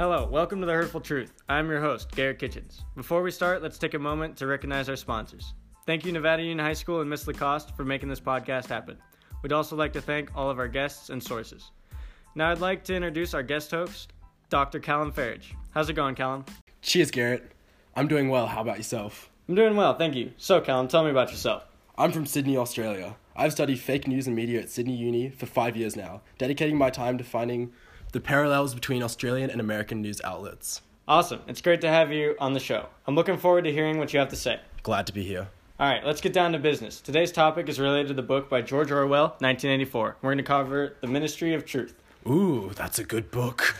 Hello, welcome to The Hurtful Truth. I'm your host, Garrett Kitchens. Before we start, let's take a moment to recognize our sponsors. Thank you, Nevada Union High School and Miss Lacoste, for making this podcast happen. We'd also like to thank all of our guests and sources. Now, I'd like to introduce our guest host, Dr. Callum Farage. How's it going, Callum? Cheers, Garrett. I'm doing well. How about yourself? I'm doing well, thank you. So, Callum, tell me about yourself. I'm from Sydney, Australia. I've studied fake news and media at Sydney Uni for five years now, dedicating my time to finding the parallels between Australian and American news outlets. Awesome. It's great to have you on the show. I'm looking forward to hearing what you have to say. Glad to be here. All right, let's get down to business. Today's topic is related to the book by George Orwell, 1984. We're going to cover The Ministry of Truth. Ooh, that's a good book.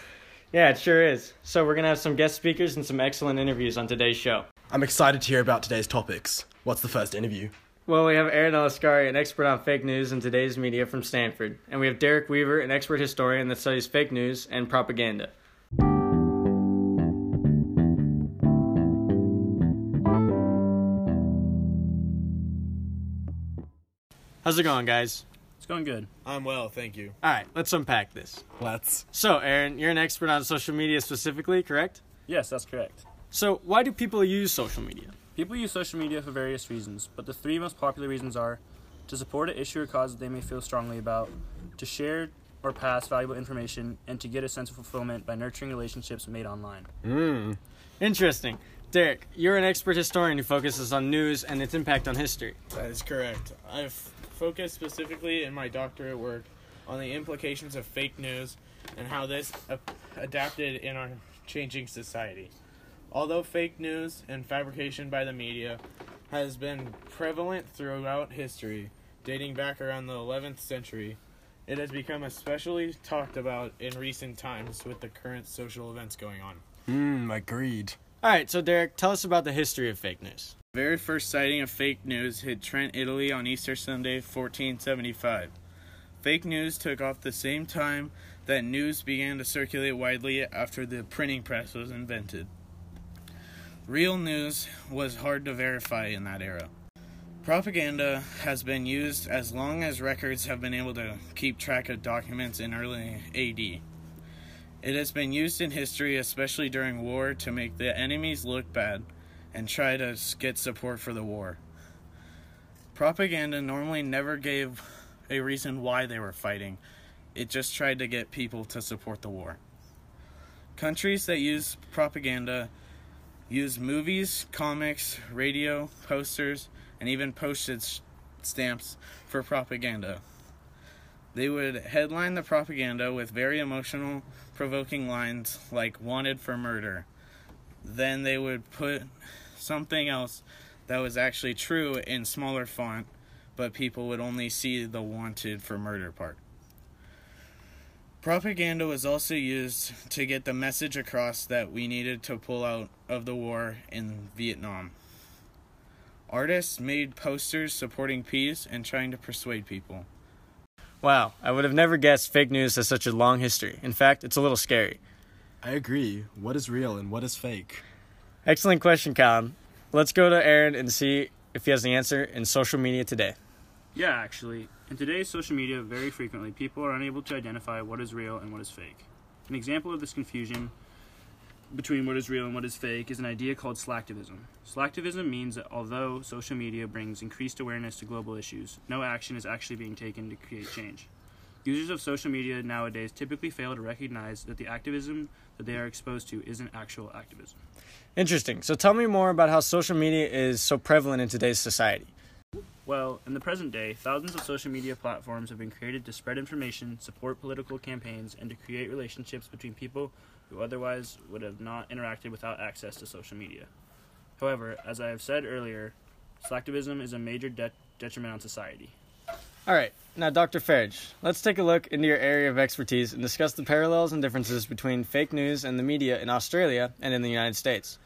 Yeah, it sure is. So, we're going to have some guest speakers and some excellent interviews on today's show. I'm excited to hear about today's topics. What's the first interview? Well, we have Aaron Eliscari, an expert on fake news and today's media from Stanford. And we have Derek Weaver, an expert historian that studies fake news and propaganda. How's it going, guys? It's going good. I'm well, thank you. All right, let's unpack this. Let's. So, Aaron, you're an expert on social media specifically, correct? Yes, that's correct. So, why do people use social media? People use social media for various reasons, but the three most popular reasons are to support an issue or cause that they may feel strongly about, to share or pass valuable information, and to get a sense of fulfillment by nurturing relationships made online. Mmm. Interesting. Derek, you're an expert historian who focuses on news and its impact on history. That is correct. I've focused specifically in my doctorate work on the implications of fake news and how this ap- adapted in our changing society. Although fake news and fabrication by the media has been prevalent throughout history, dating back around the 11th century, it has become especially talked about in recent times with the current social events going on. Mmm, agreed. All right, so Derek, tell us about the history of fake news. Very first sighting of fake news hit Trent, Italy on Easter Sunday, 1475. Fake news took off the same time that news began to circulate widely after the printing press was invented. Real news was hard to verify in that era. Propaganda has been used as long as records have been able to keep track of documents in early AD. It has been used in history, especially during war, to make the enemies look bad and try to get support for the war. Propaganda normally never gave a reason why they were fighting, it just tried to get people to support the war. Countries that use propaganda use movies, comics, radio, posters, and even postage stamps for propaganda. They would headline the propaganda with very emotional, provoking lines like wanted for murder. Then they would put something else that was actually true in smaller font, but people would only see the wanted for murder part. Propaganda was also used to get the message across that we needed to pull out of the war in Vietnam. Artists made posters supporting peace and trying to persuade people. Wow, I would have never guessed fake news has such a long history. In fact, it's a little scary. I agree. What is real and what is fake? Excellent question, Callum. Let's go to Aaron and see if he has the answer in social media today. Yeah, actually, in today's social media, very frequently people are unable to identify what is real and what is fake. An example of this confusion between what is real and what is fake is an idea called slacktivism. Slacktivism means that although social media brings increased awareness to global issues, no action is actually being taken to create change. Users of social media nowadays typically fail to recognize that the activism that they are exposed to isn't actual activism. Interesting. So tell me more about how social media is so prevalent in today's society. Well, in the present day, thousands of social media platforms have been created to spread information, support political campaigns, and to create relationships between people who otherwise would have not interacted without access to social media. However, as I have said earlier, slacktivism is a major de- detriment on society. All right, now, Dr. Farage, let's take a look into your area of expertise and discuss the parallels and differences between fake news and the media in Australia and in the United States.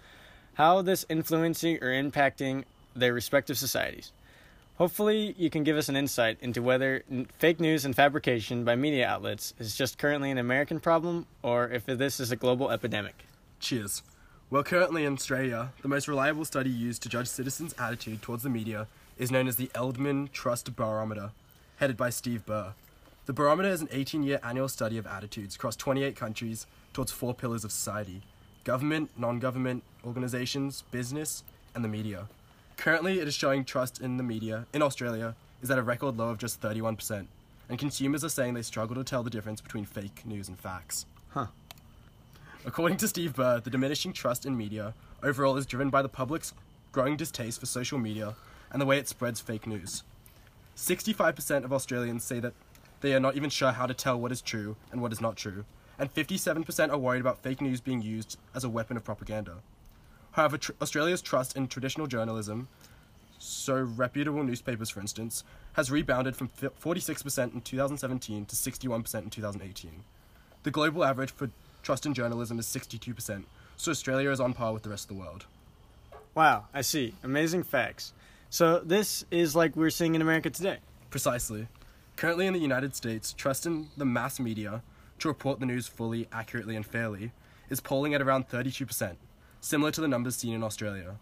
How this influencing or impacting their respective societies. Hopefully, you can give us an insight into whether fake news and fabrication by media outlets is just currently an American problem or if this is a global epidemic. Cheers. Well, currently in Australia, the most reliable study used to judge citizens' attitude towards the media is known as the Edelman Trust Barometer, headed by Steve Burr. The barometer is an 18 year annual study of attitudes across 28 countries towards four pillars of society government, non government organizations, business, and the media. Currently, it is showing trust in the media in Australia is at a record low of just 31%, and consumers are saying they struggle to tell the difference between fake news and facts. Huh. According to Steve Burr, the diminishing trust in media overall is driven by the public's growing distaste for social media and the way it spreads fake news. 65% of Australians say that they are not even sure how to tell what is true and what is not true, and 57% are worried about fake news being used as a weapon of propaganda. However, tr- Australia's trust in traditional journalism, so reputable newspapers for instance, has rebounded from 46% in 2017 to 61% in 2018. The global average for trust in journalism is 62%, so Australia is on par with the rest of the world. Wow, I see. Amazing facts. So this is like we're seeing in America today. Precisely. Currently in the United States, trust in the mass media to report the news fully, accurately, and fairly is polling at around 32%, similar to the numbers seen in Australia.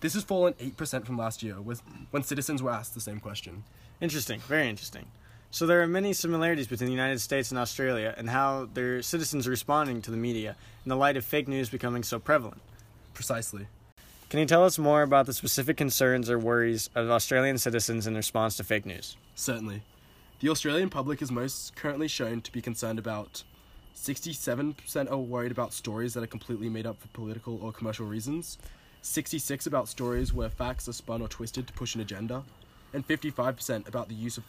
This has fallen 8% from last year with, when citizens were asked the same question. Interesting, very interesting. So there are many similarities between the United States and Australia and how their citizens are responding to the media in the light of fake news becoming so prevalent. Precisely. Can you tell us more about the specific concerns or worries of Australian citizens in response to fake news? Certainly. The Australian public is most currently shown to be concerned about 67% are worried about stories that are completely made up for political or commercial reasons, 66 about stories where facts are spun or twisted to push an agenda, and 55% about the use of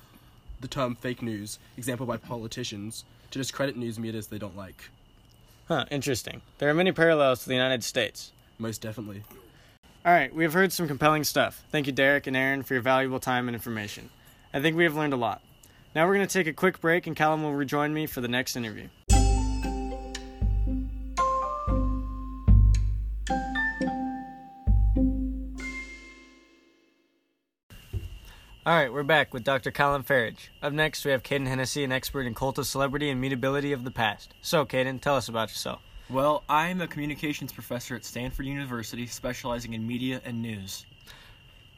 the term fake news, example by politicians, to discredit news medias they don't like. Huh, interesting. There are many parallels to the United States. Most definitely. All right, we have heard some compelling stuff. Thank you, Derek and Aaron, for your valuable time and information. I think we have learned a lot. Now we're going to take a quick break, and Callum will rejoin me for the next interview. All right, we're back with Dr. Colin Farage. Up next, we have Caden Hennessy, an expert in cult of celebrity and mutability of the past. So, Caden, tell us about yourself. Well, I'm a communications professor at Stanford University specializing in media and news.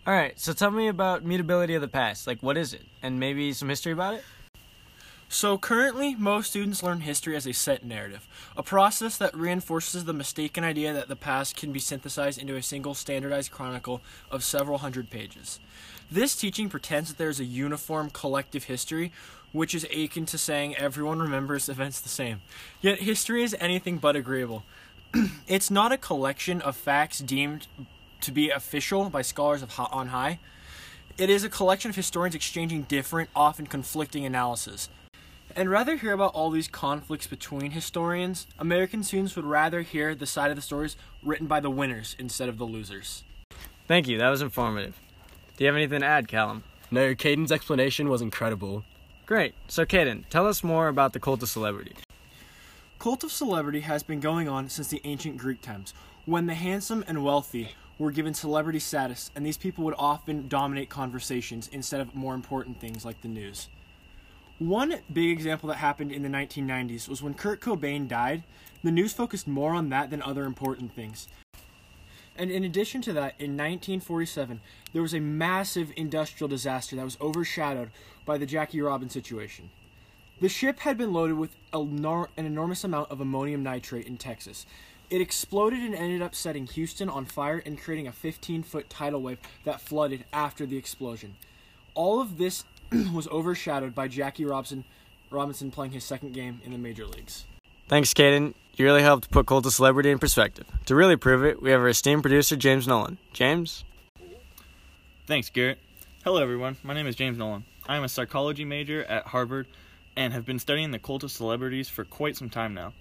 All right, so tell me about mutability of the past. Like, what is it? And maybe some history about it? So, currently, most students learn history as a set narrative, a process that reinforces the mistaken idea that the past can be synthesized into a single standardized chronicle of several hundred pages. This teaching pretends that there is a uniform collective history, which is akin to saying everyone remembers events the same. Yet, history is anything but agreeable. it's not a collection of facts deemed to be official by scholars of on high. It is a collection of historians exchanging different, often conflicting analyses. And rather hear about all these conflicts between historians, American students would rather hear the side of the stories written by the winners instead of the losers. Thank you, that was informative. Do you have anything to add, Callum? No, Caden's explanation was incredible. Great. So, Caden, tell us more about the cult of celebrity. Cult of celebrity has been going on since the ancient Greek times, when the handsome and wealthy were given celebrity status, and these people would often dominate conversations instead of more important things like the news. One big example that happened in the 1990s was when Kurt Cobain died, the news focused more on that than other important things. And in addition to that, in 1947, there was a massive industrial disaster that was overshadowed by the Jackie Robin situation. The ship had been loaded with an enormous amount of ammonium nitrate in Texas. It exploded and ended up setting Houston on fire and creating a 15 foot tidal wave that flooded after the explosion. All of this was overshadowed by Jackie Robinson, Robinson playing his second game in the major leagues. Thanks, Caden. You really helped put cult of celebrity in perspective. To really prove it, we have our esteemed producer, James Nolan. James? Thanks, Garrett. Hello, everyone. My name is James Nolan. I am a psychology major at Harvard and have been studying the cult of celebrities for quite some time now.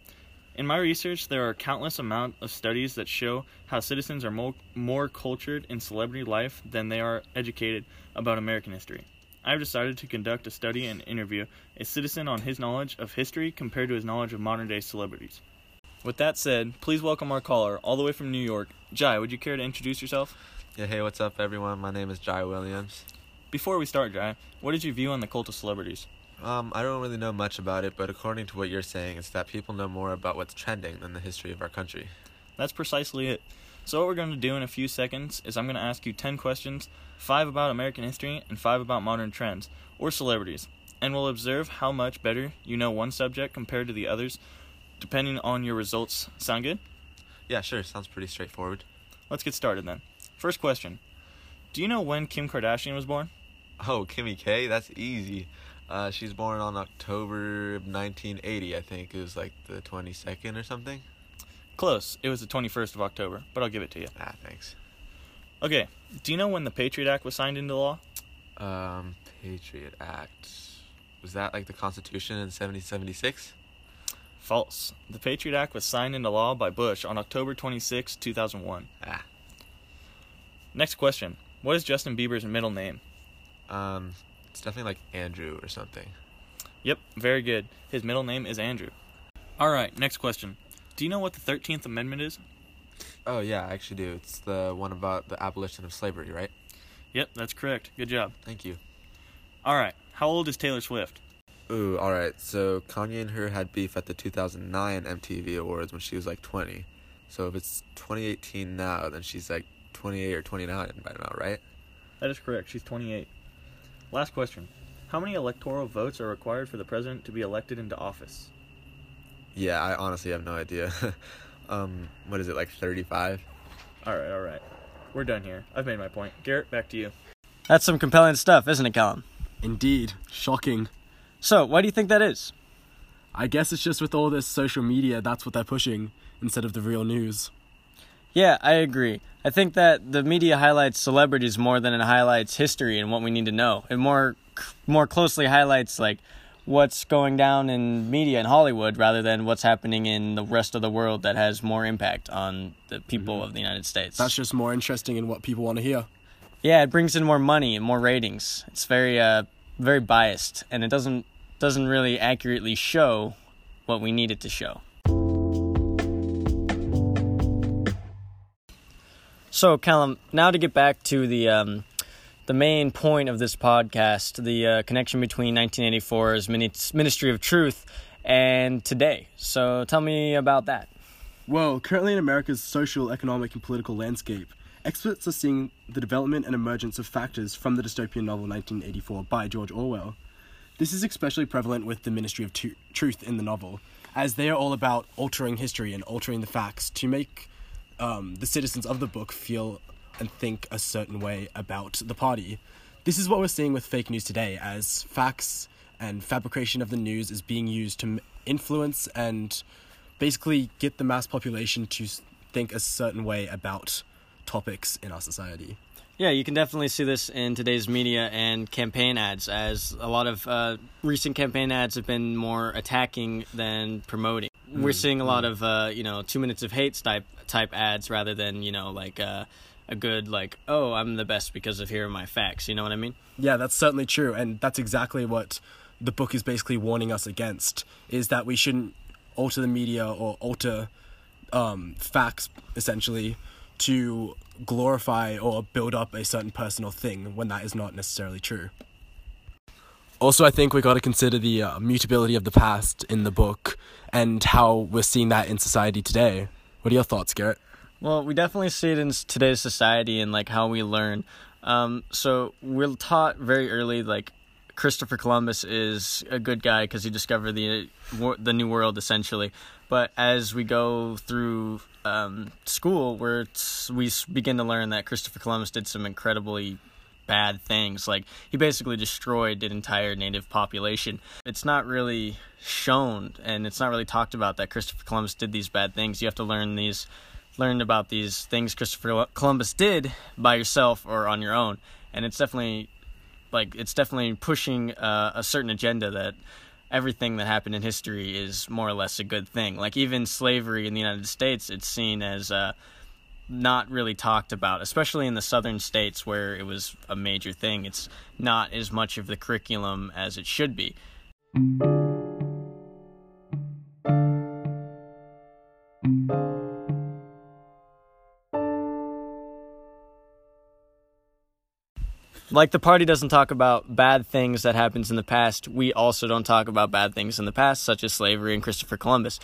In my research, there are countless amount of studies that show how citizens are mo- more cultured in celebrity life than they are educated about American history. I have decided to conduct a study and interview a citizen on his knowledge of history compared to his knowledge of modern day celebrities. With that said, please welcome our caller, all the way from New York. Jai, would you care to introduce yourself? Yeah, hey, what's up, everyone? My name is Jai Williams. Before we start, Jai, what is your view on the cult of celebrities? Um, I don't really know much about it, but according to what you're saying, it's that people know more about what's trending than the history of our country. That's precisely it. So, what we're going to do in a few seconds is I'm going to ask you 10 questions 5 about American history and 5 about modern trends or celebrities. and we'll observe how much better you know one subject compared to the others, depending on your results. Sound good? Yeah, sure. Sounds pretty straightforward. Let's get started then. First question Do you know when Kim Kardashian was born? Oh, Kimmy K, that's easy. Uh, she's born on October 1980, I think. It was like the 22nd or something. Close. It was the 21st of October, but I'll give it to you. Ah, thanks. Okay. Do you know when the Patriot Act was signed into law? Um, Patriot Act. Was that like the Constitution in 1776? False. The Patriot Act was signed into law by Bush on October 26, 2001. Ah. Next question. What is Justin Bieber's middle name? Um, it's definitely like Andrew or something. Yep, very good. His middle name is Andrew. All right, next question. Do you know what the 13th Amendment is? Oh, yeah, I actually do. It's the one about the abolition of slavery, right? Yep, that's correct. Good job. Thank you. All right, how old is Taylor Swift? Ooh, alright. So Kanye and her had beef at the 2009 MTV Awards when she was like 20. So if it's 2018 now, then she's like 28 or 29 by now, right? That is correct. She's 28. Last question. How many electoral votes are required for the president to be elected into office? Yeah, I honestly have no idea. um, what is it, like 35? All right, all right. We're done here. I've made my point. Garrett, back to you. That's some compelling stuff, isn't it, Callum? Indeed, shocking. So, why do you think that is? I guess it's just with all this social media, that's what they're pushing instead of the real news. Yeah, I agree. I think that the media highlights celebrities more than it highlights history and what we need to know. It more more closely highlights like what's going down in media in Hollywood rather than what's happening in the rest of the world that has more impact on the people of the United States. That's just more interesting in what people want to hear. yeah, it brings in more money and more ratings. It's very uh very biased and it doesn't doesn't really accurately show what we need it to show. So, Callum, now to get back to the um, the main point of this podcast, the uh, connection between 1984's Mini- Ministry of Truth and today. So, tell me about that. Well, currently in America's social, economic, and political landscape, experts are seeing the development and emergence of factors from the dystopian novel 1984 by George Orwell. This is especially prevalent with the Ministry of Tu- Truth in the novel, as they are all about altering history and altering the facts to make um, the citizens of the book feel and think a certain way about the party. This is what we're seeing with fake news today, as facts and fabrication of the news is being used to influence and basically get the mass population to think a certain way about topics in our society. Yeah, you can definitely see this in today's media and campaign ads, as a lot of uh, recent campaign ads have been more attacking than promoting. We're seeing a lot of uh, you know two minutes of hate type type ads rather than you know like uh, a good like oh I'm the best because of here are my facts. You know what I mean? Yeah, that's certainly true, and that's exactly what the book is basically warning us against: is that we shouldn't alter the media or alter um, facts essentially to glorify or build up a certain personal thing when that is not necessarily true. Also, I think we got to consider the uh, mutability of the past in the book and how we're seeing that in society today. What are your thoughts, Garrett? Well, we definitely see it in today's society and like how we learn. Um, so we're taught very early like Christopher Columbus is a good guy because he discovered the the new world essentially. But as we go through um, school, we're we begin to learn that Christopher Columbus did some incredibly bad things. Like he basically destroyed an entire native population. It's not really shown and it's not really talked about that Christopher Columbus did these bad things. You have to learn these learn about these things Christopher Columbus did by yourself or on your own. And it's definitely like it's definitely pushing uh, a certain agenda that everything that happened in history is more or less a good thing. Like even slavery in the United States, it's seen as uh, not really talked about, especially in the southern states where it was a major thing. It's not as much of the curriculum as it should be. Like the party doesn't talk about bad things that happens in the past, we also don't talk about bad things in the past, such as slavery and Christopher Columbus.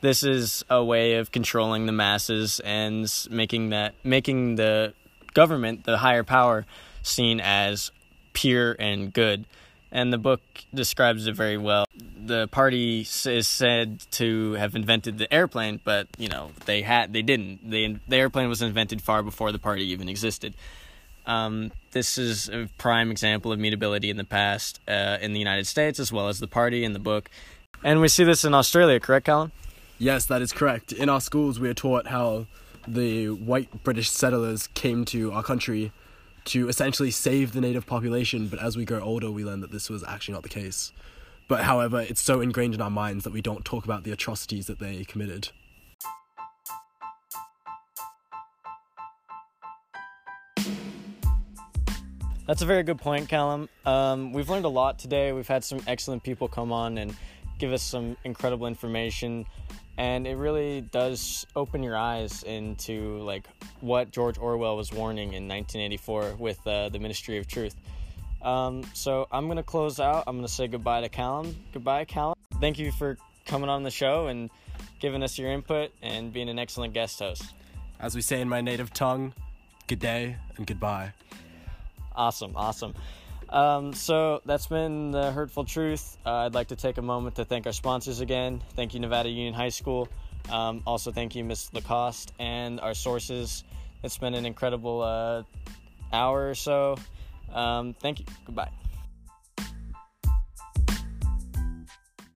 This is a way of controlling the masses and making that making the government, the higher power, seen as pure and good. and the book describes it very well. The party is said to have invented the airplane, but you know they had they didn't. They, the airplane was invented far before the party even existed. Um, this is a prime example of mutability in the past uh, in the United States, as well as the party in the book. And we see this in Australia, correct, Colin? Yes, that is correct. In our schools, we are taught how the white British settlers came to our country to essentially save the native population, but as we grow older, we learn that this was actually not the case. But however, it's so ingrained in our minds that we don't talk about the atrocities that they committed. That's a very good point, Callum. Um, we've learned a lot today. We've had some excellent people come on and give us some incredible information, and it really does open your eyes into like what George Orwell was warning in 1984 with uh, the Ministry of Truth. Um, so I'm gonna close out. I'm gonna say goodbye to Callum. Goodbye, Callum. Thank you for coming on the show and giving us your input and being an excellent guest host. As we say in my native tongue, good day and goodbye. Awesome, awesome. Um, so that's been the Hurtful Truth. Uh, I'd like to take a moment to thank our sponsors again. Thank you, Nevada Union High School. Um, also, thank you, Miss Lacoste, and our sources. It's been an incredible uh, hour or so. Um, thank you. Goodbye.